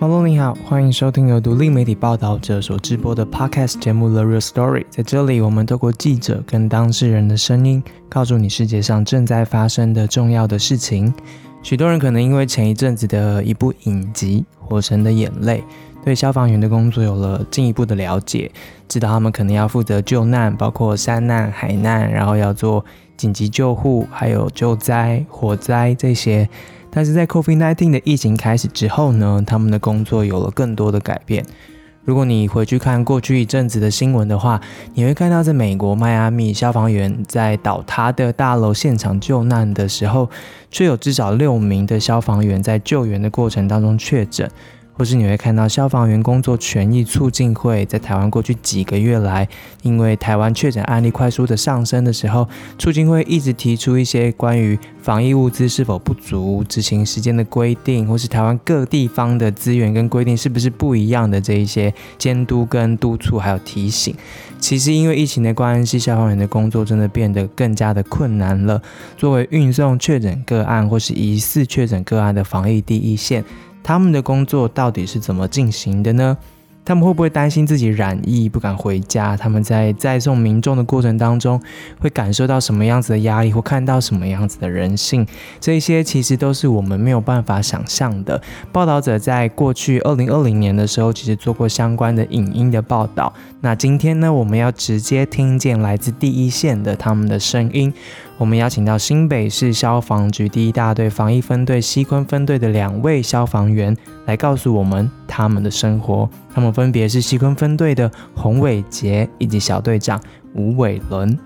朋友你好，欢迎收听由独立媒体报道者所直播的 Podcast 节目《The Real Story》。在这里，我们透过记者跟当事人的声音，告诉你世界上正在发生的重要的事情。许多人可能因为前一阵子的一部影集《火神的眼泪》，对消防员的工作有了进一步的了解，知道他们可能要负责救难，包括山难、海难，然后要做紧急救护，还有救灾、火灾这些。但是在 COVID-19 的疫情开始之后呢，他们的工作有了更多的改变。如果你回去看过去一阵子的新闻的话，你会看到在美国迈阿密消防员在倒塌的大楼现场救难的时候，却有至少六名的消防员在救援的过程当中确诊。或是你会看到消防员工作权益促进会在台湾过去几个月来，因为台湾确诊案例快速的上升的时候，促进会一直提出一些关于防疫物资是否不足、执行时间的规定，或是台湾各地方的资源跟规定是不是不一样的这一些监督跟督促，还有提醒。其实因为疫情的关系，消防员的工作真的变得更加的困难了。作为运送确诊个案或是疑似确诊个案的防疫第一线。他们的工作到底是怎么进行的呢？他们会不会担心自己染疫不敢回家？他们在载送民众的过程当中，会感受到什么样子的压力，或看到什么样子的人性？这些其实都是我们没有办法想象的。报道者在过去二零二零年的时候，其实做过相关的影音的报道。那今天呢，我们要直接听见来自第一线的他们的声音。我们邀请到新北市消防局第一大队防疫分队西昆分队的两位消防员，来告诉我们他们的生活。他们分别是西昆分队的洪伟杰以及小队长吴伟伦。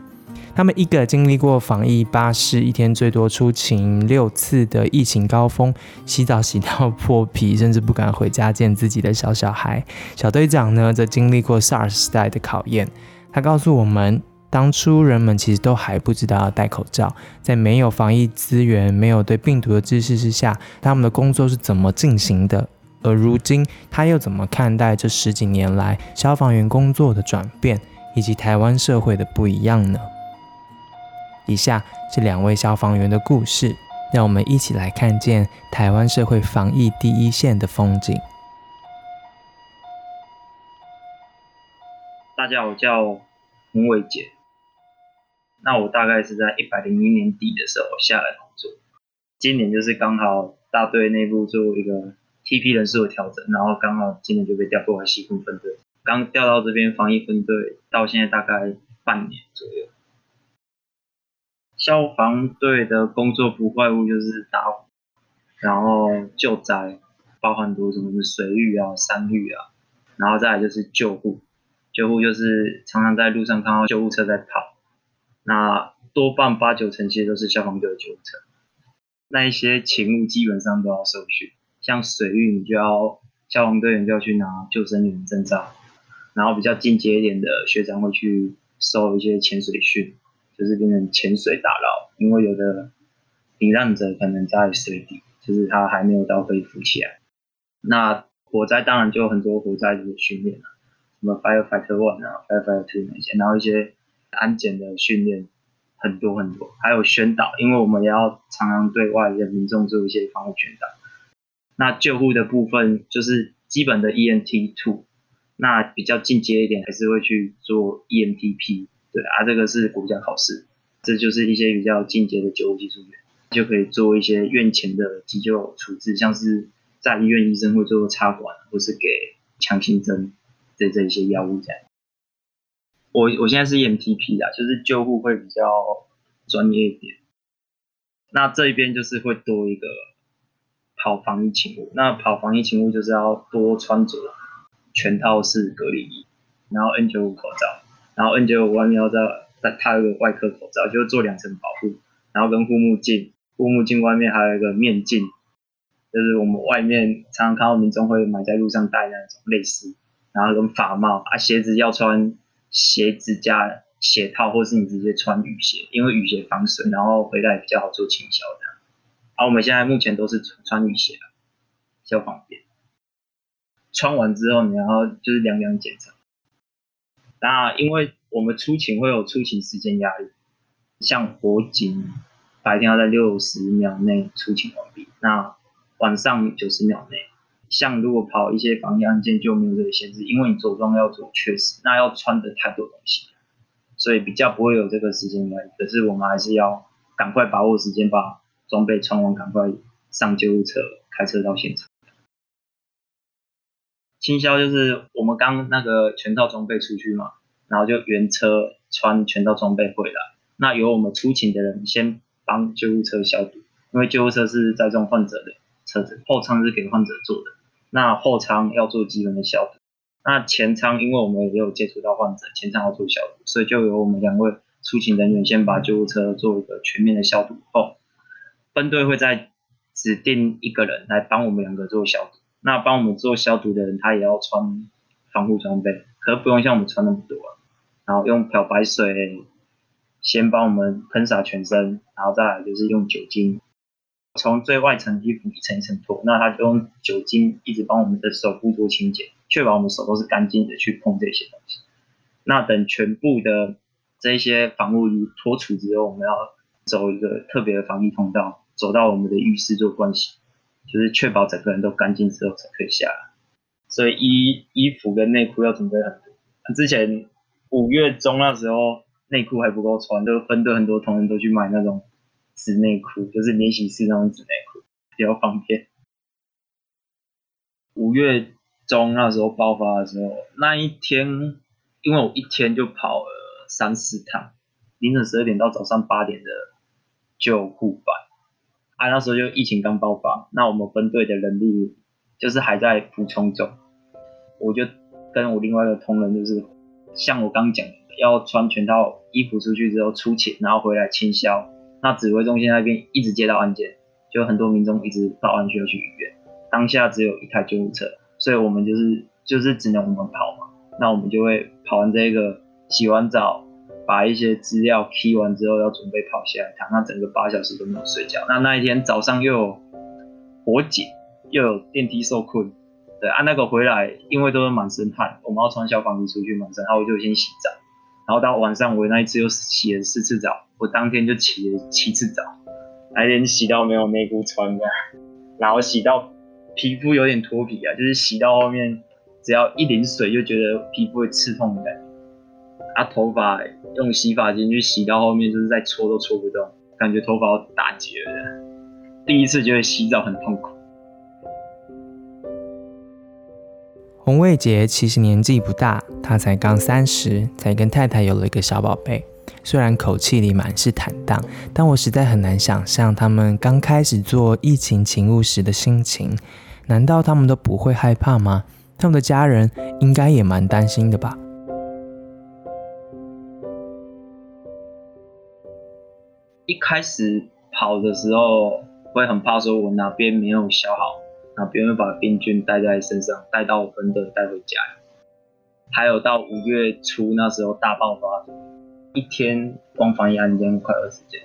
他们一个经历过防疫巴士一天最多出勤六次的疫情高峰，洗澡洗到破皮，甚至不敢回家见自己的小小孩。小队长呢，则经历过 SARS 时代的考验。他告诉我们。当初人们其实都还不知道要戴口罩，在没有防疫资源、没有对病毒的知识之下，他们的工作是怎么进行的？而如今，他又怎么看待这十几年来消防员工作的转变，以及台湾社会的不一样呢？以下是两位消防员的故事，让我们一起来看见台湾社会防疫第一线的风景。大家好，我叫洪伟杰。那我大概是在一百零一年底的时候下来工作，今年就是刚好大队内部做一个 TP 人数的调整，然后刚好今年就被调过来西部分队，刚调到这边防疫分队，到现在大概半年左右。消防队的工作不外乎就是打火，然后救灾，包含多什么水域啊、山域啊，然后再来就是救护，救护就是常常在路上看到救护车在跑。那多半八九成其实都是消防队的救护车，那一些勤务基本上都要受训，像水域你就要消防队员就要去拿救生员证照，然后比较进阶一点的学长会去受一些潜水训，就是变成潜水打捞，因为有的罹难者可能在水底，就是他还没有到可以浮起来。那火灾当然就有很多火灾的训练了，什么 firefighter one 啊，firefighter two 那些，然后一些。安检的训练很多很多，还有宣导，因为我们也要常常对外的民众做一些防护宣导。那救护的部分就是基本的 EMT two，那比较进阶一点还是会去做 EMTP，对啊，这个是国家考试，这就是一些比较进阶的救护技术员，就可以做一些院前的急救处置，像是在医院医生会做插管，或是给强心针这这一些药物这样。我我现在是 EMTP 的，就是救护会比较专业一点。那这一边就是会多一个跑防疫勤务，那跑防疫勤务就是要多穿着全套式隔离衣，然后 N95 口罩，然后 N95 外面要再再套一个外科口罩，就是做两层保护，然后跟护目镜，护目镜外面还有一个面镜，就是我们外面常常看到民众会买在路上戴那种类似，然后跟法帽啊，鞋子要穿。鞋子加鞋套，或是你直接穿雨鞋，因为雨鞋防水，然后回来比较好做清消的。啊，我们现在目前都是穿雨鞋，比较方便。穿完之后，你要就是量量检查。那因为我们出勤会有出勤时间压力，像火警白天要在六十秒内出勤完毕，那晚上九十秒内。像如果跑一些防疫案件就没有这个限制，因为你着装要做确实，那要穿的太多东西，所以比较不会有这个时间压力。可是我们还是要赶快把握时间，把装备穿完，赶快上救护车，开车到现场。清销就是我们刚那个全套装备出去嘛，然后就原车穿全套装备回来，那由我们出勤的人先帮救护车消毒，因为救护车是载重患者的车子，后舱是给患者坐的，那后舱要做基本的消毒，那前舱因为我们也有接触到患者，前舱要做消毒，所以就由我们两位出勤人员先把救护车做一个全面的消毒后，分队会在指定一个人来帮我们两个做消毒。那帮我们做消毒的人，他也要穿防护装备，可不用像我们穿那么多。然后用漂白水先帮我们喷洒全身，然后再来就是用酒精从最外层衣服一层一层脱。那他就用酒精一直帮我们的手部做清洁，确保我们手都是干净的去碰这些东西。那等全部的这些防护衣脱除之后，我们要走一个特别的防疫通道，走到我们的浴室做盥洗。就是确保整个人都干净之后才可以下来，所以衣衣服跟内裤要准备很多。之前五月中那时候内裤还不够穿，就分队很多同仁都去买那种纸内裤，就是免洗式那种纸内裤，比较方便。五月中那时候爆发的时候，那一天因为我一天就跑了三四趟，凌晨十二点到早上八点的救护班。啊，那时候就疫情刚爆发，那我们分队的人力就是还在补充中。我就跟我另外一个同仁，就是像我刚讲，要穿全套衣服出去之后出勤，然后回来清消。那指挥中心那边一直接到案件，就很多民众一直报案需要去医院。当下只有一台救护车，所以我们就是就是只能我们跑嘛。那我们就会跑完这个，洗完澡。把一些资料 key 完之后，要准备跑下来，那整个八小时都没有睡觉。那那一天早上又有火警，又有电梯受困，对啊，那个回来，因为都是满身汗，我们要穿消防衣出去满身，然后我就先洗澡，然后到晚上我那一次又洗了四次澡，我当天就洗了七次澡，那天洗到没有内裤穿的，然后洗到皮肤有点脱皮啊，就是洗到后面只要一淋水就觉得皮肤会刺痛的感觉。啊，头发用洗发精去洗到后面，就是再搓都搓不动，感觉头发要打结了。第一次觉得洗澡很痛苦。洪伟杰其实年纪不大，他才刚三十，才跟太太有了一个小宝贝。虽然口气里满是坦荡，但我实在很难想象他们刚开始做疫情勤务时的心情。难道他们都不会害怕吗？他们的家人应该也蛮担心的吧？一开始跑的时候会很怕，说我哪边没有消好，哪边会把病菌带在身上，带到我分队带回家。还有到五月初那时候大爆发，一天光防疫案件快二十件，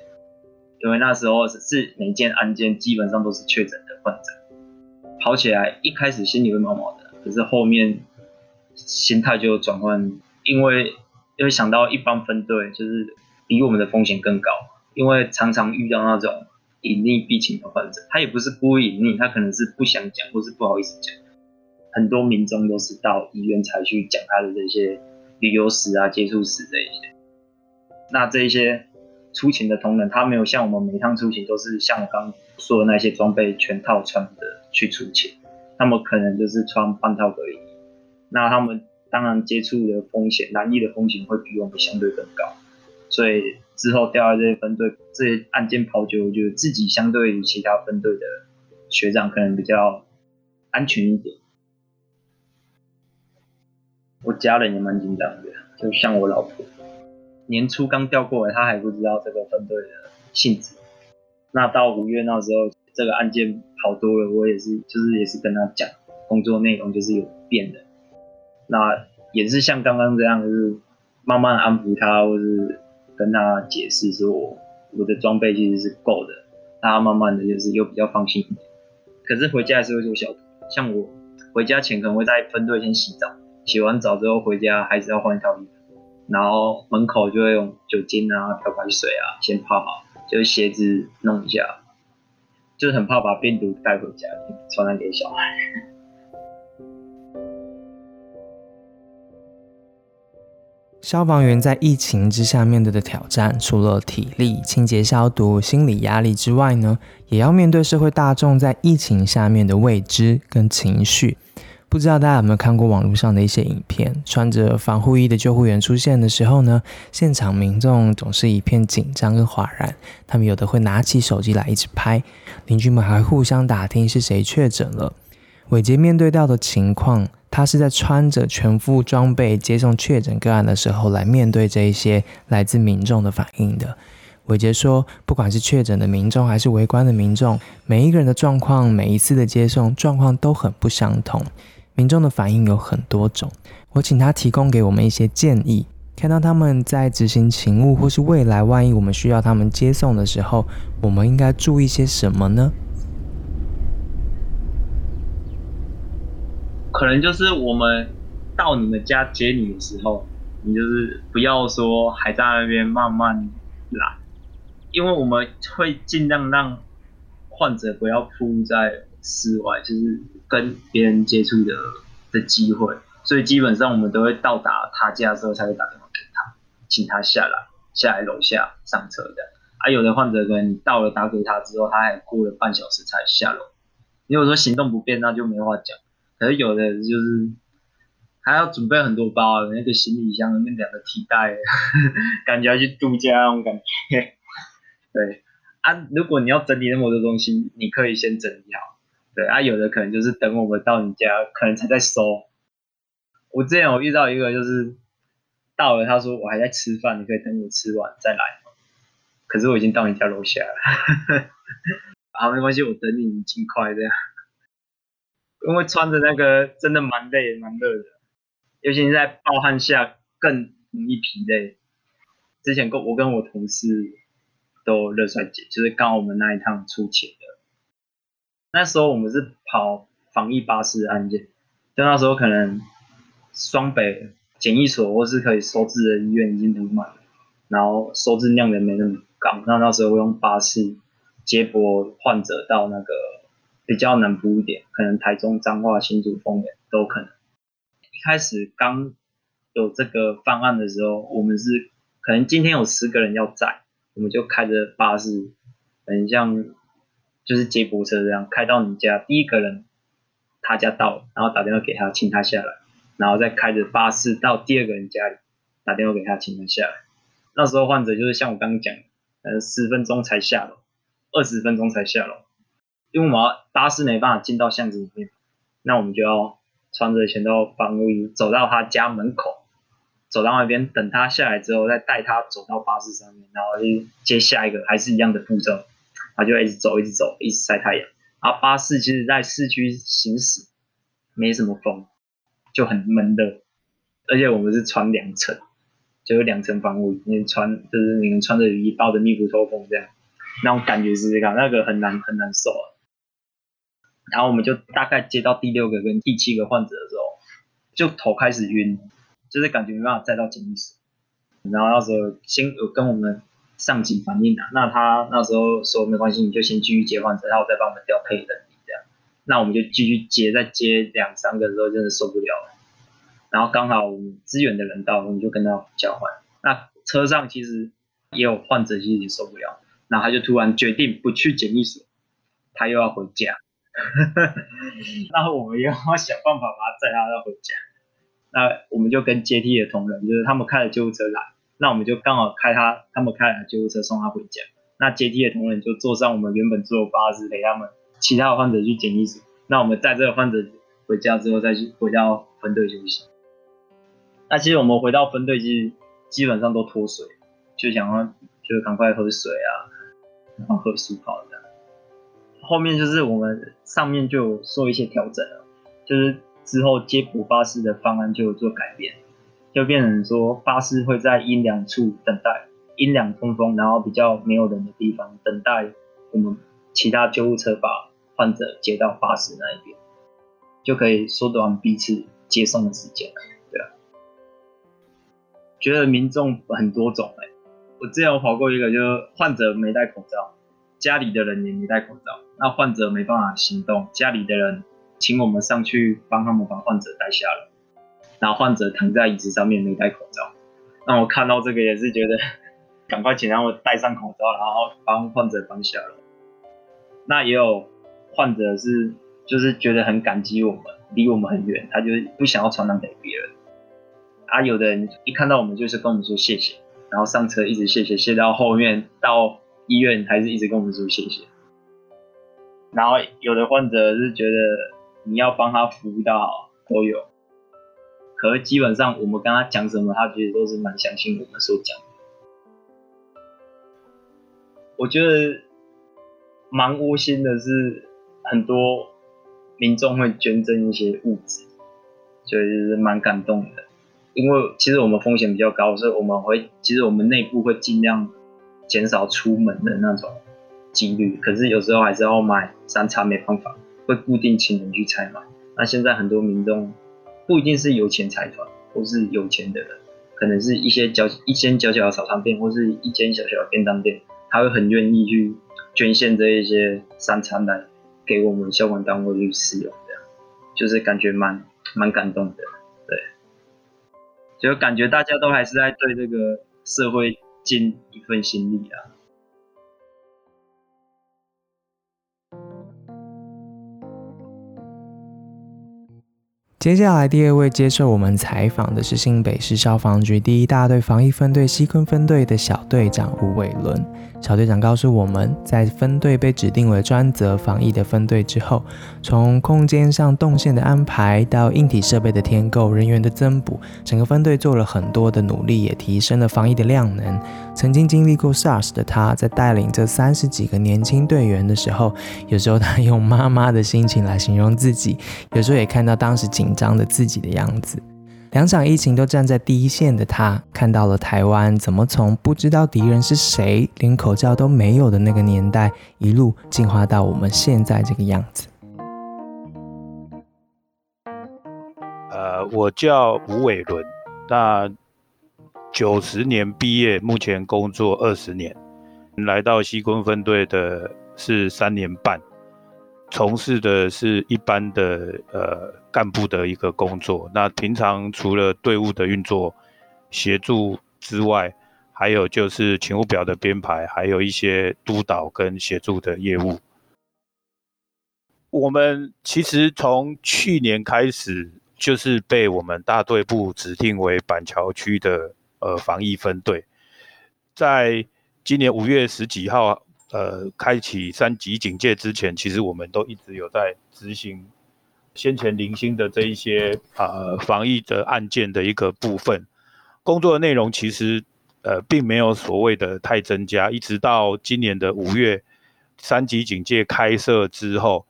因为那时候是每件案件基本上都是确诊的患者，跑起来一开始心里会毛毛的，可是后面心态就转换，因为因为想到一般分队就是比我们的风险更高。因为常常遇到那种隐匿病情的患者，他也不是故意隐匿，他可能是不想讲或是不好意思讲。很多民众都是到医院才去讲他的这些旅游史啊、接触史这一些。那这一些出勤的同仁，他没有像我们每趟出勤都是像我刚说的那些装备全套穿的去出勤，他们可能就是穿半套隔离衣。那他们当然接触的风险、难易的风险会比我们相对更高，所以。之后调到这些分队，这些案件跑久，我觉得自己相对于其他分队的学长可能比较安全一点。我家人也蛮紧张的，就像我老婆，年初刚调过来，他还不知道这个分队的性质。那到五月那时候，这个案件跑多了，我也是，就是也是跟他讲，工作内容就是有变的。那也是像刚刚这样，就是慢慢安抚他，或是。跟他解释说，我的装备其实是够的，大家慢慢的就是又比较放心一点。可是回家还是会做小，像我回家前可能会在分队先洗澡，洗完澡之后回家还是要换一套衣服，然后门口就会用酒精啊、漂白水啊先泡好，就是鞋子弄一下，就是很怕把病毒带回家，传染给小孩。消防员在疫情之下面对的挑战，除了体力、清洁消毒、心理压力之外呢，也要面对社会大众在疫情下面的未知跟情绪。不知道大家有没有看过网络上的一些影片？穿着防护衣的救护员出现的时候呢，现场民众总是一片紧张跟哗然。他们有的会拿起手机来一直拍，邻居们还互相打听是谁确诊了。伟杰面对到的情况。他是在穿着全副装备接送确诊个案的时候，来面对这一些来自民众的反应的。伟杰说，不管是确诊的民众还是围观的民众，每一个人的状况，每一次的接送状况都很不相同，民众的反应有很多种。我请他提供给我们一些建议，看到他们在执行勤务，或是未来万一我们需要他们接送的时候，我们应该注意些什么呢？可能就是我们到你们家接你的时候，你就是不要说还在那边慢慢来，因为我们会尽量让患者不要铺在室外，就是跟别人接触的的机会，所以基本上我们都会到达他家之后才会打电话给他，请他下来，下来楼下上车的。啊，有的患者可能你到了打给他之后，他还过了半小时才下楼，如果说行动不便，那就没话讲。可是有的就是还要准备很多包，那个行李箱里面两个提袋，感觉要去度假那种感觉。对啊，如果你要整理那么多东西，你可以先整理好。对啊，有的可能就是等我们到你家，可能才在收。我之前有遇到一个，就是到了，他说我还在吃饭，你可以等我吃完再来。可是我已经到你家楼下了。好，没关系，我等你尽快这样。因为穿着那个真的蛮累蛮热的，尤其是在暴汗下更容易疲累。之前跟我跟我同事都热衰竭，就是刚好我们那一趟出勤的。那时候我们是跑防疫巴士案件，就那时候可能双北检疫所或是可以收治的医院已经很满，然后收治量也没那么高，那那时候用巴士接驳患者到那个。比较南部一点，可能台中彰化新竹丰原都可能。一开始刚有这个方案的时候，我们是可能今天有十个人要载，我们就开着巴士，很像就是接驳车这样开到你家，第一个人他家到了，然后打电话给他请他下来，然后再开着巴士到第二个人家里打电话给他请他下来。那时候患者就是像我刚刚讲，呃，十分钟才下楼，二十分钟才下楼。因为我们巴士没办法进到巷子里面，那我们就要穿着全套防护衣走到他家门口，走到那边等他下来之后，再带他走到巴士上面，然后就接下一个还是一样的步骤，他就一直走，一直走，一直晒太阳。然后巴士其实在市区行驶，没什么风，就很闷热，而且我们是穿两层，就有两层防护衣，你穿就是你们穿着雨衣包着密不透风这样，那种感觉是这样，那个很难很难受啊。然后我们就大概接到第六个跟第七个患者的时候，就头开始晕，就是感觉没办法再到检疫所。然后那时候先有跟我们上级反映的，那他那时候说没关系，你就先继续接患者，然后再帮我们调配人力这样。那我们就继续接，再接两三个之后真的受不了了。然后刚好我们支援的人到，我们就跟他交换。那车上其实也有患者，其实也受不了，然后他就突然决定不去检疫所，他又要回家。那我们又要想办法把他载他到回家。那我们就跟接替的同仁，就是他们开了救护车来，那我们就刚好开他，他们开来救护车送他回家。那接替的同仁就坐上我们原本坐的巴士陪他们其他的患者去检疫所。那我们载这个患者回家之后，再去回到分队休息。那其实我们回到分队，其实基本上都脱水，就想要就是赶快喝水啊，然后喝舒跑的。后面就是我们上面就有做一些调整了，就是之后接驳巴士的方案就有做改变，就变成说巴士会在阴凉处等待，阴凉通风，然后比较没有人的地方等待我们其他救护车把患者接到巴士那一边，就可以缩短彼此接送的时间，对啊。觉得民众很多种哎，我之前有跑过一个，就是患者没戴口罩。家里的人也没戴口罩，那患者没办法行动，家里的人请我们上去帮他们把患者带下来，然后患者躺在椅子上面没戴口罩，那我看到这个也是觉得，赶快请让我戴上口罩，然后帮患者绑下来。那也有患者是就是觉得很感激我们，离我们很远，他就不想要传染给别人。啊，有的人一看到我们就是跟我们说谢谢，然后上车一直谢谢，谢到后面到医院还是一直跟我们说谢谢。然后有的患者是觉得你要帮他服务到都有，可是基本上我们跟他讲什么，他其实都是蛮相信我们所讲的。我觉得蛮窝心的是，很多民众会捐赠一些物资，所以是蛮感动的。因为其实我们风险比较高，所以我们会其实我们内部会尽量减少出门的那种几率。可是有时候还是要买三餐，没办法，会固定请人去采买。那现在很多民众不一定是有钱财团，或是有钱的人，可能是一些小一间小小的早餐店，或是一间小小的便当店，他会很愿意去捐献这一些三餐来给我们消防单位去使用，这样就是感觉蛮蛮感动的，对，就感觉大家都还是在对这个社会尽一份心力啊。接下来第二位接受我们采访的是新北市消防局第一大队防疫分队西昆分队的小队长吴伟伦。小队长告诉我们，在分队被指定为专责防疫的分队之后，从空间上动线的安排到硬体设备的添购、人员的增补，整个分队做了很多的努力，也提升了防疫的量能。曾经经历过 SARS 的他，在带领这三十几个年轻队员的时候，有时候他用妈妈的心情来形容自己，有时候也看到当时紧张的自己的样子。两场疫情都站在第一线的他，看到了台湾怎么从不知道敌人是谁，连口罩都没有的那个年代，一路进化到我们现在这个样子。呃，我叫吴伟伦，那九十年毕业，目前工作二十年，来到西昆分队的是三年半。从事的是一般的呃干部的一个工作，那平常除了队伍的运作协助之外，还有就是勤务表的编排，还有一些督导跟协助的业务。我们其实从去年开始，就是被我们大队部指定为板桥区的呃防疫分队，在今年五月十几号。呃，开启三级警戒之前，其实我们都一直有在执行先前零星的这一些啊防疫的案件的一个部分工作的内容，其实呃并没有所谓的太增加，一直到今年的五月三级警戒开设之后，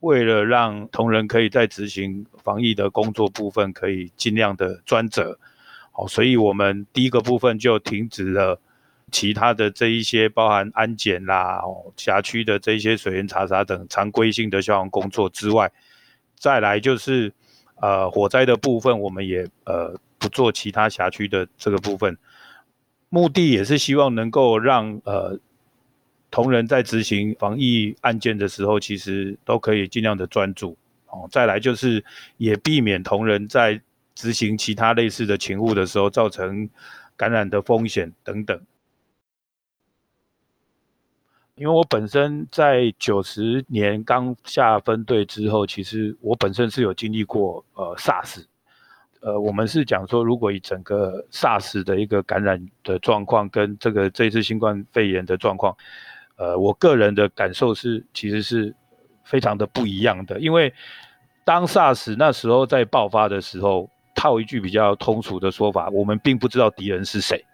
为了让同仁可以在执行防疫的工作部分可以尽量的专责，好，所以我们第一个部分就停止了。其他的这一些包含安检啦、哦辖区的这一些水源查查等常规性的消防工作之外，再来就是呃火灾的部分，我们也呃不做其他辖区的这个部分，目的也是希望能够让呃同仁在执行防疫案件的时候，其实都可以尽量的专注哦。再来就是也避免同仁在执行其他类似的勤务的时候造成感染的风险等等。因为我本身在九十年刚下分队之后，其实我本身是有经历过呃 SARS，呃，我们是讲说，如果以整个 SARS 的一个感染的状况跟这个这次新冠肺炎的状况，呃，我个人的感受是其实是非常的不一样的。因为当 SARS 那时候在爆发的时候，套一句比较通俗的说法，我们并不知道敌人是谁。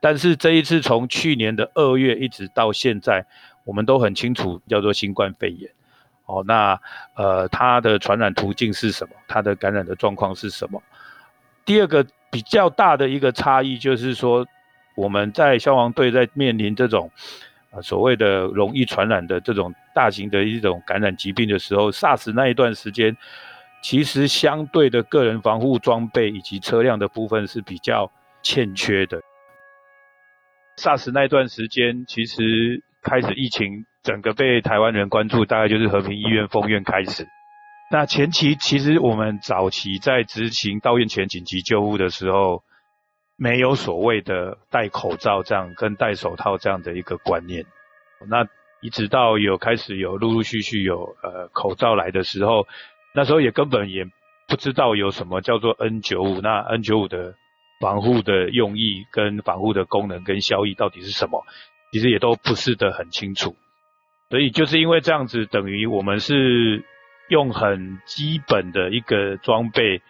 但是这一次从去年的二月一直到现在，我们都很清楚叫做新冠肺炎，哦，那呃它的传染途径是什么？它的感染的状况是什么？第二个比较大的一个差异就是说，我们在消防队在面临这种啊所谓的容易传染的这种大型的一种感染疾病的时候，SARS 那一段时间，其实相对的个人防护装备以及车辆的部分是比较欠缺的。SARS 那段时间，其实开始疫情，整个被台湾人关注，大概就是和平医院封院开始。那前期其实我们早期在执行到院前紧急救护的时候，没有所谓的戴口罩这样跟戴手套这样的一个观念。那一直到有开始有陆陆续续有呃口罩来的时候，那时候也根本也不知道有什么叫做 N95，那 N95 的防护的用意跟防护的功能跟效益到底是什么，其实也都不是的很清楚。所以就是因为这样子，等于我们是用很基本的一个装备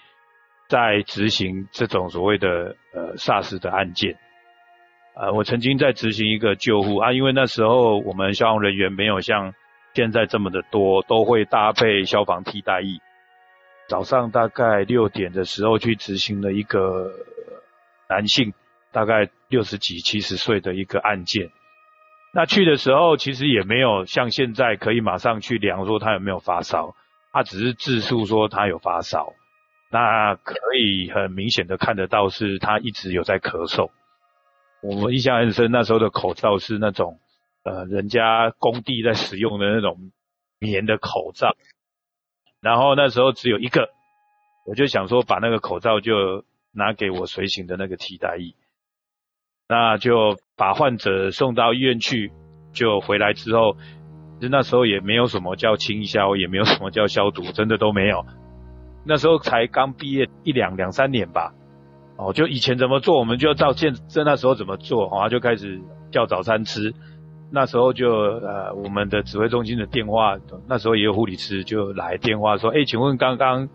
在执行这种所谓的呃 SARS 的案件。呃，我曾经在执行一个救护啊，因为那时候我们消防人员没有像现在这么的多，都会搭配消防替代役。早上大概六点的时候去执行了一个男性，大概六十几、七十岁的一个案件。那去的时候其实也没有像现在可以马上去量说他有没有发烧，他只是自述说他有发烧，那可以很明显的看得到是他一直有在咳嗽。我们印象很深，那时候的口罩是那种，呃，人家工地在使用的那种棉的口罩。然后那时候只有一个，我就想说把那个口罩就拿给我随行的那个替代役，那就把患者送到医院去，就回来之后，其实那时候也没有什么叫清消，也没有什么叫消毒，真的都没有。那时候才刚毕业一两两三年吧。哦，就以前怎么做，我们就照现在那时候怎么做，然哦，就开始叫早餐吃。那时候就呃，我们的指挥中心的电话，那时候也有护理师就来电话说，哎，请问刚刚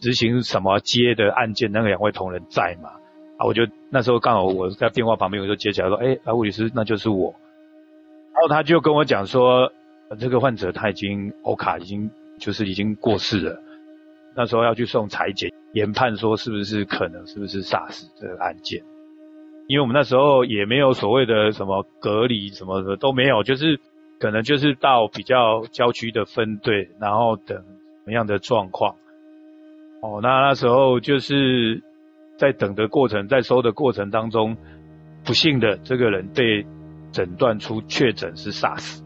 执行什么接的案件那个两位同仁在吗？啊，我就那时候刚好我在电话旁边，我就接起来说，哎，啊，护理师那就是我。然后他就跟我讲说，这个患者他已经欧卡已经就是已经过世了，那时候要去送裁剪。研判说是不是可能是不是 SARS 这个案件？因为我们那时候也没有所谓的什么隔离什么的都没有，就是可能就是到比较郊区的分队，然后等什么样的状况。哦，那那时候就是在等的过程，在收的过程当中，不幸的这个人被诊断出确诊是 SARS。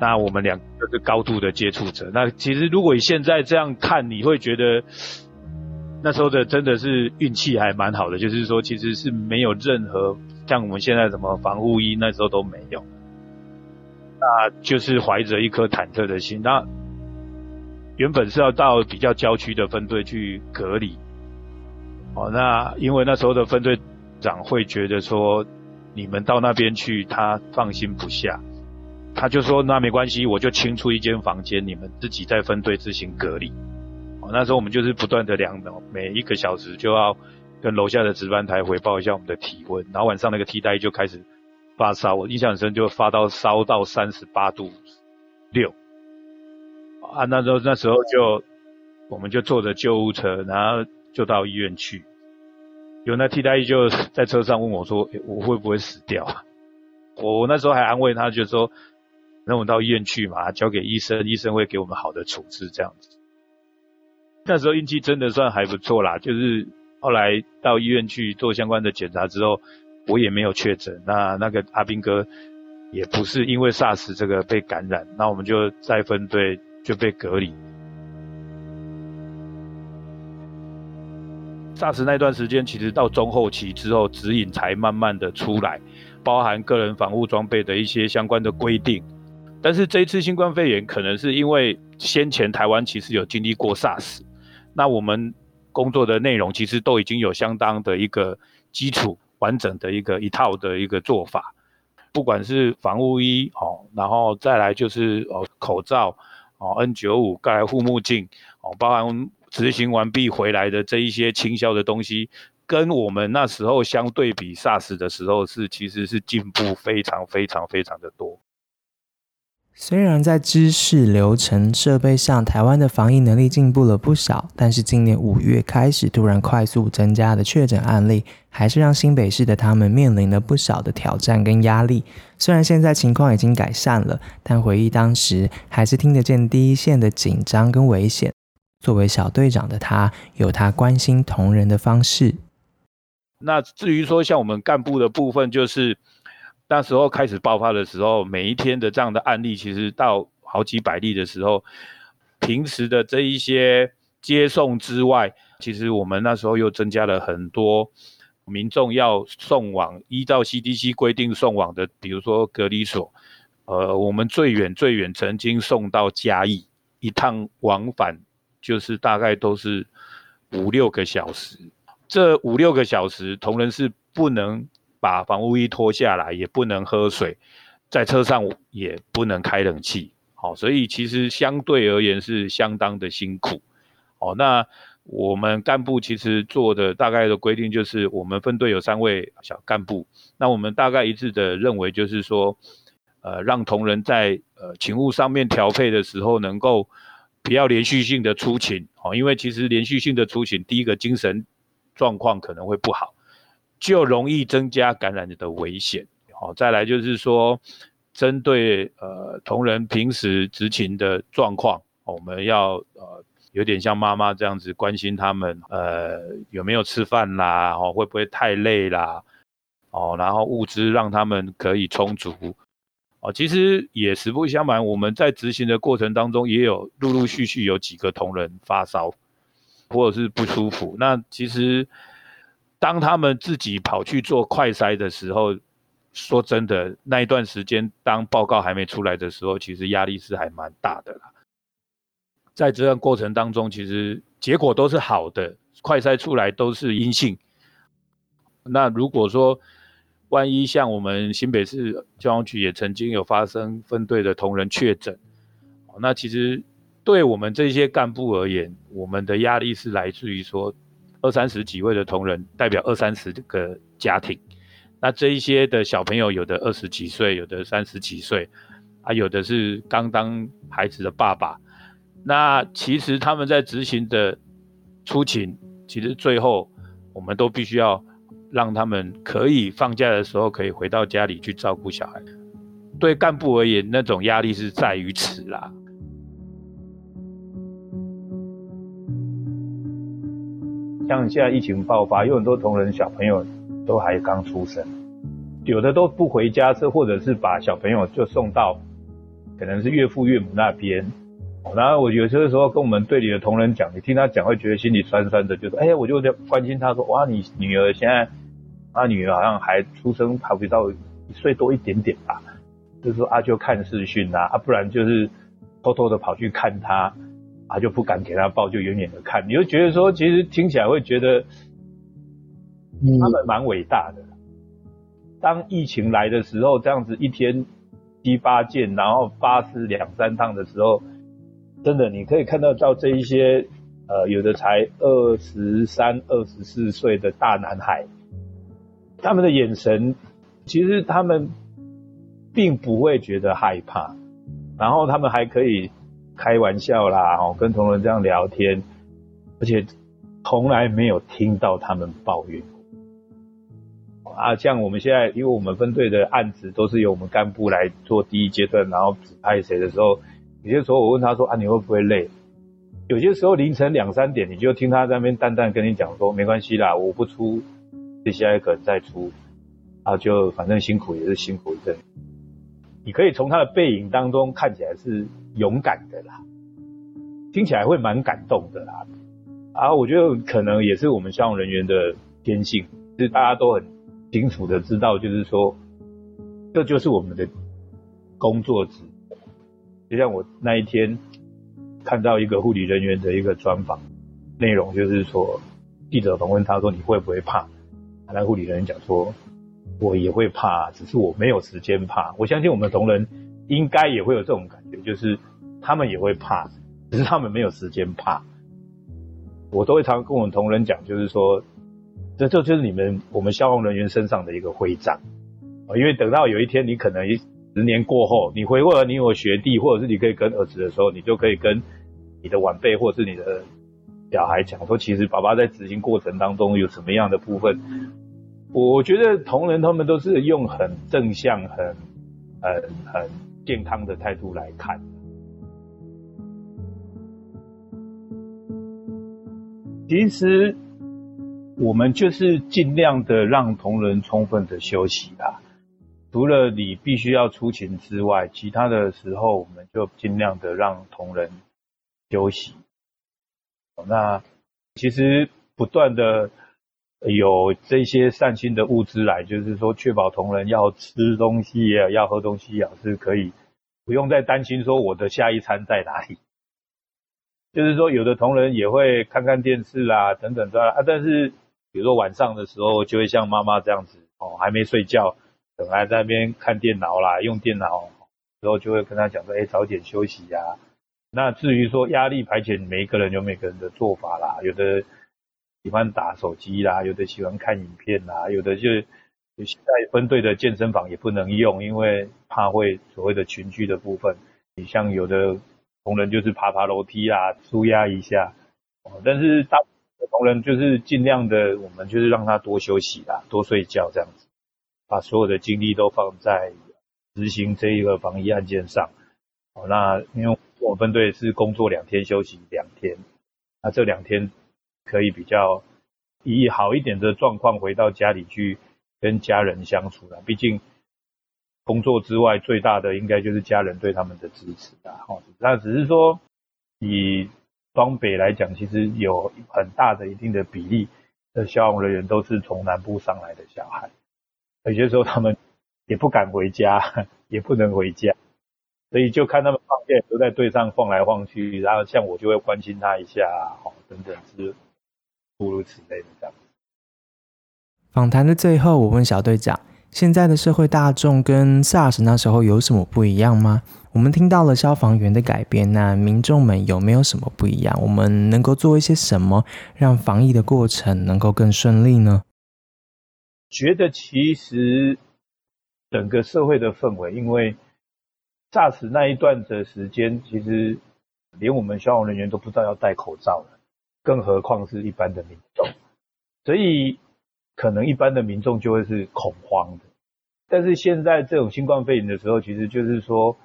那我们两个是高度的接触者。那其实如果你现在这样看，你会觉得。那时候的真的是运气还蛮好的，就是说其实是没有任何像我们现在什么防护衣，那时候都没有。那就是怀着一颗忐忑的心，那原本是要到比较郊区的分队去隔离。哦，那因为那时候的分队长会觉得说，你们到那边去，他放心不下，他就说那没关系，我就清出一间房间，你们自己在分队自行隔离。那时候我们就是不断的量，每一个小时就要跟楼下的值班台回报一下我们的体温，然后晚上那个替代就开始发烧，我印象很深，就发到烧到三十八度六。啊，那时候那时候就我们就坐着救护车，然后就到医院去。有那替代役就在车上问我说：“我会不会死掉？”我我那时候还安慰他，就说：“那我们到医院去嘛，交给医生，医生会给我们好的处置这样子。”那时候运气真的算还不错啦，就是后来到医院去做相关的检查之后，我也没有确诊。那那个阿兵哥也不是因为 SARS 这个被感染，那我们就再分队就被隔离。SARS 那段时间其实到中后期之后，指引才慢慢的出来，包含个人防护装备的一些相关的规定。但是这一次新冠肺炎可能是因为先前台湾其实有经历过 SARS。那我们工作的内容其实都已经有相当的一个基础、完整的一个一套的一个做法，不管是防护衣哦，然后再来就是哦口罩哦 N95 盖护目镜哦，包含执行完毕回来的这一些清消的东西，跟我们那时候相对比 SARS 的时候是其实是进步非常非常非常的多。虽然在知识、流程、设备上，台湾的防疫能力进步了不少，但是今年五月开始突然快速增加的确诊案例，还是让新北市的他们面临了不少的挑战跟压力。虽然现在情况已经改善了，但回忆当时，还是听得见第一线的紧张跟危险。作为小队长的他，有他关心同仁的方式。那至于说像我们干部的部分，就是。那时候开始爆发的时候，每一天的这样的案例，其实到好几百例的时候，平时的这一些接送之外，其实我们那时候又增加了很多民众要送往依照 CDC 规定送往的，比如说隔离所，呃，我们最远最远曾经送到嘉义，一趟往返就是大概都是五六个小时。这五六个小时，同仁是不能把防护衣脱下来，也不能喝水，在车上也不能开冷气。好，所以其实相对而言是相当的辛苦。哦，那。我们干部其实做的大概的规定就是，我们分队有三位小干部，那我们大概一致的认为就是说，呃，让同仁在呃勤务上面调配的时候，能够不要连续性的出勤哦，因为其实连续性的出勤，第一个精神状况可能会不好，就容易增加感染的危险。好，再来就是说，针对呃同仁平时执勤的状况，我们要呃。有点像妈妈这样子关心他们，呃，有没有吃饭啦？哦，会不会太累啦？哦，然后物资让他们可以充足。哦，其实也实不相瞒，我们在执行的过程当中，也有陆陆续续有几个同仁发烧，或者是不舒服。那其实当他们自己跑去做快筛的时候，说真的，那一段时间当报告还没出来的时候，其实压力是还蛮大的啦。在这段过程当中，其实结果都是好的，快筛出来都是阴性。那如果说万一像我们新北市交通局也曾经有发生分队的同仁确诊，那其实对我们这些干部而言，我们的压力是来自于说二三十几位的同仁代表二三十个家庭，那这一些的小朋友有的二十几岁，有的三十几岁，啊，有的是刚当孩子的爸爸。那其实他们在执行的出勤，其实最后我们都必须要让他们可以放假的时候可以回到家里去照顾小孩。对干部而言，那种压力是在于此啦。像现在疫情爆发，有很多同仁小朋友都还刚出生，有的都不回家，是或者是把小朋友就送到可能是岳父岳母那边。然后我有些时候跟我们队里的同仁讲，你听他讲会觉得心里酸酸的，就说：“哎呀，我就在关心他说，哇，你女儿现在，他女儿好像还出生还不到一岁多一点点吧，就是说啊，就看视讯啊，啊，不然就是偷偷的跑去看他，啊，就不敢给他抱，就远远的看。你就觉得说，其实听起来会觉得他们蛮伟大的。当疫情来的时候，这样子一天七八件，然后巴士两三趟的时候。真的，你可以看得到这一些，呃，有的才二十三、二十四岁的大男孩，他们的眼神，其实他们并不会觉得害怕，然后他们还可以开玩笑啦，哦，跟同仁这样聊天，而且从来没有听到他们抱怨。啊，像我们现在，因为我们分队的案子都是由我们干部来做第一阶段，然后指派谁的时候。有些时候我问他说啊你会不会累？有些时候凌晨两三点你就听他在那边淡淡跟你讲说没关系啦，我不出，接下来可能再出，啊就反正辛苦也是辛苦一阵。你可以从他的背影当中看起来是勇敢的啦，听起来会蛮感动的啦。啊，我觉得可能也是我们消防人员的天性，是大家都很清楚的知道，就是说这就是我们的工作职。就像我那一天看到一个护理人员的一个专访，内容就是说，记者访问他说你会不会怕？那护理人员讲说，我也会怕，只是我没有时间怕。我相信我们同仁应该也会有这种感觉，就是他们也会怕，只是他们没有时间怕。我都会常跟我们同仁讲，就是说，这这就是你们我们消防人员身上的一个徽章啊，因为等到有一天你可能。十年过后，你回过来，你有学弟，或者是你可以跟儿子的时候，你就可以跟你的晚辈或者是你的小孩讲说，其实爸爸在执行过程当中有什么样的部分。我觉得同仁他们都是用很正向、很、很、很健康的态度来看。其实我们就是尽量的让同仁充分的休息啦。除了你必须要出勤之外，其他的时候我们就尽量的让同仁休息。那其实不断的有这些善心的物资来，就是说确保同仁要吃东西也要喝东西也是可以，不用再担心说我的下一餐在哪里。就是说有的同仁也会看看电视啦等等的啊，但是比如说晚上的时候就会像妈妈这样子哦，还没睡觉，等还在那边看电脑啦，用电脑，之后就会跟他讲说，哎，早点休息呀。那至于说压力排遣，每一个人有每个人的做法啦，有的。喜欢打手机啦，有的喜欢看影片啦，有的就现在分队的健身房也不能用，因为怕会所谓的群聚的部分。你像有的同仁就是爬爬楼梯啦，舒压一下。但是大部分同仁就是尽量的，我们就是让他多休息啦，多睡觉这样子，把所有的精力都放在执行这一个防疫案件上。哦，那因为我分队是工作两天，休息两天，那这两天。可以比较以好一点的状况回到家里去跟家人相处了。毕竟工作之外最大的应该就是家人对他们的支持啦。哦，那只是说以双北来讲，其实有很大的一定的比例的消防人员都是从南部上来的小孩，有些时候他们也不敢回家，也不能回家，所以就看他们放假都在队上晃来晃去。然后像我就会关心他一下，哦，等等是。诸如此类的这样。访谈的最后，我问小队长：现在的社会大众跟 SARS 那时候有什么不一样吗？我们听到了消防员的改变，那民众们有没有什么不一样？我们能够做一些什么，让防疫的过程能够更顺利呢？觉得其实整个社会的氛围，因为 SARS 那一段的时间，其实连我们消防人员都不知道要戴口罩了。更何况是一般的民众，所以可能一般的民众就会是恐慌的。但是现在这种新冠肺炎的时候，其实就是说，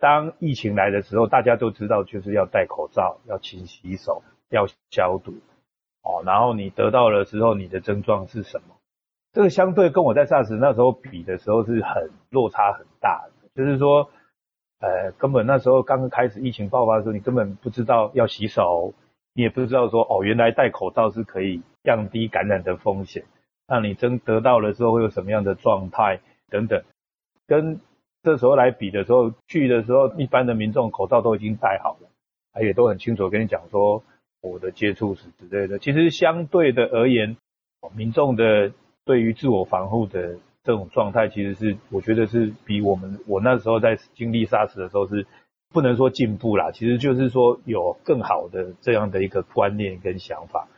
当疫情来的时候，大家都知道就是要戴口罩、要勤洗手、要消毒。哦，然后你得到了之后，你的症状是什么？这个相对跟我在 SARS 那时候比的时候是很落差很大的。就是说，呃，根本那时候刚刚开始疫情爆发的时候，你根本不知道要洗手。你也不知道说哦，原来戴口罩是可以降低感染的风险。那你真得到了之后会有什么样的状态等等？跟这时候来比的时候，去的时候一般的民众口罩都已经戴好了，他也都很清楚跟你讲说我的接触史之类的。其实相对的而言，民众的对于自我防护的这种状态，其实是我觉得是比我们我那时候在经历 SARS 的时候是。不能说进步啦，其实就是说有更好的这样的一个观念跟想法。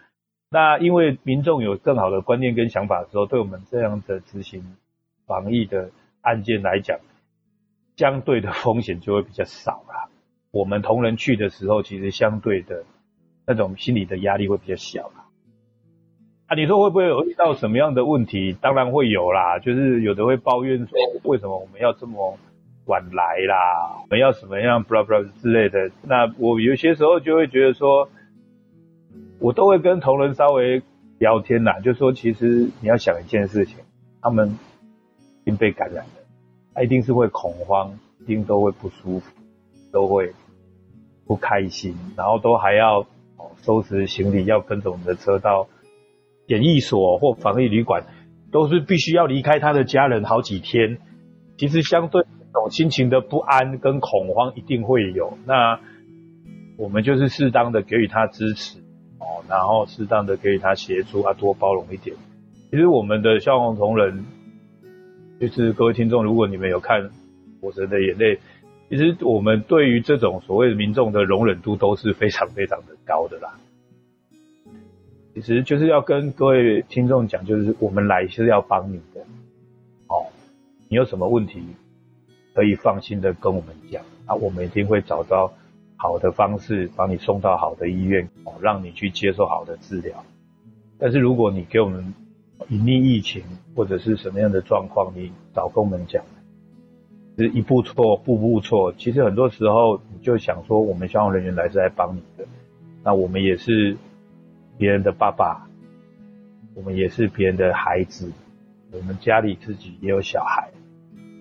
那因为民众有更好的观念跟想法的时候，对我们这样的执行防疫的案件来讲，相对的风险就会比较少啦。我们同仁去的时候，其实相对的那种心理的压力会比较小啦。啊，你说会不会有遇到什么样的问题？当然会有啦，就是有的会抱怨说，为什么我们要这么。晚来啦，我们要什么样，blah blah 之类的。那我有些时候就会觉得说，我都会跟同仁稍微聊天啦，就说其实你要想一件事情，他们已经被感染了，他一定是会恐慌，一定都会不舒服，都会不开心，然后都还要收拾行李，要跟着我们的车到检疫所或防疫旅馆，都是必须要离开他的家人好几天。其实相对。种心情的不安跟恐慌一定会有，那我们就是适当的给予他支持哦，然后适当的给予他协助，啊，多包容一点。其实我们的消防同仁，就是各位听众，如果你们有看《火神的眼泪》，其实我们对于这种所谓的民众的容忍度都是非常非常的高的啦。其实就是要跟各位听众讲，就是我们来是要帮你的，哦，你有什么问题？可以放心的跟我们讲啊，我们一定会找到好的方式，把你送到好的医院哦，让你去接受好的治疗。但是如果你给我们隐匿疫情或者是什么样的状况，你早跟我们讲，是一步错，步步错。其实很多时候你就想说，我们消防人员来是来帮你的，那我们也是别人的爸爸，我们也是别人的孩子，我们家里自己也有小孩。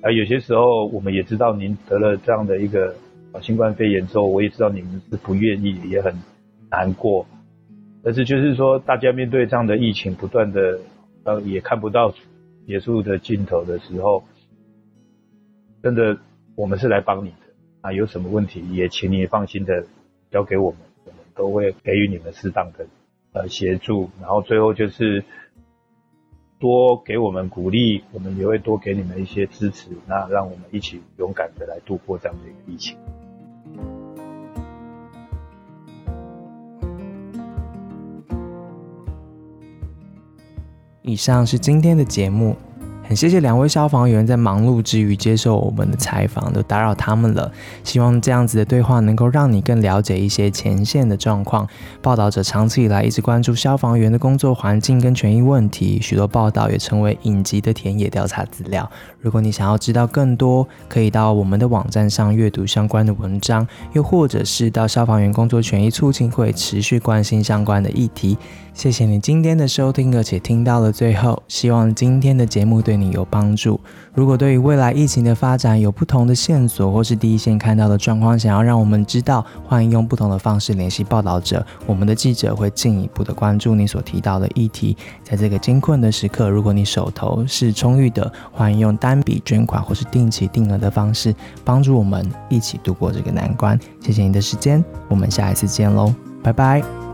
啊有些时候，我们也知道您得了这样的一个新冠肺炎之后，我也知道你们是不愿意，也很难过。但是就是说，大家面对这样的疫情不断的，呃，也看不到结束的尽头的时候，真的，我们是来帮你的啊！有什么问题，也请你放心的交给我们，我们都会给予你们适当的呃协助。然后最后就是多给我们鼓励，我们也会多给你们一些支持，那让我们一起勇敢的来度过这样的一个疫情。以上是今天的节目。很谢谢两位消防员在忙碌之余接受我们的采访，都打扰他们了。希望这样子的对话能够让你更了解一些前线的状况。报道者长期以来一直关注消防员的工作环境跟权益问题，许多报道也成为影集的田野调查资料。如果你想要知道更多，可以到我们的网站上阅读相关的文章，又或者是到消防员工作权益促进会持续关心相关的议题。谢谢你今天的收听，而且听到了最后，希望今天的节目对对你有帮助。如果对于未来疫情的发展有不同的线索，或是第一线看到的状况，想要让我们知道，欢迎用不同的方式联系报道者，我们的记者会进一步的关注你所提到的议题。在这个艰困的时刻，如果你手头是充裕的，欢迎用单笔捐款或是定期定额的方式，帮助我们一起度过这个难关。谢谢你的时间，我们下一次见喽，拜拜。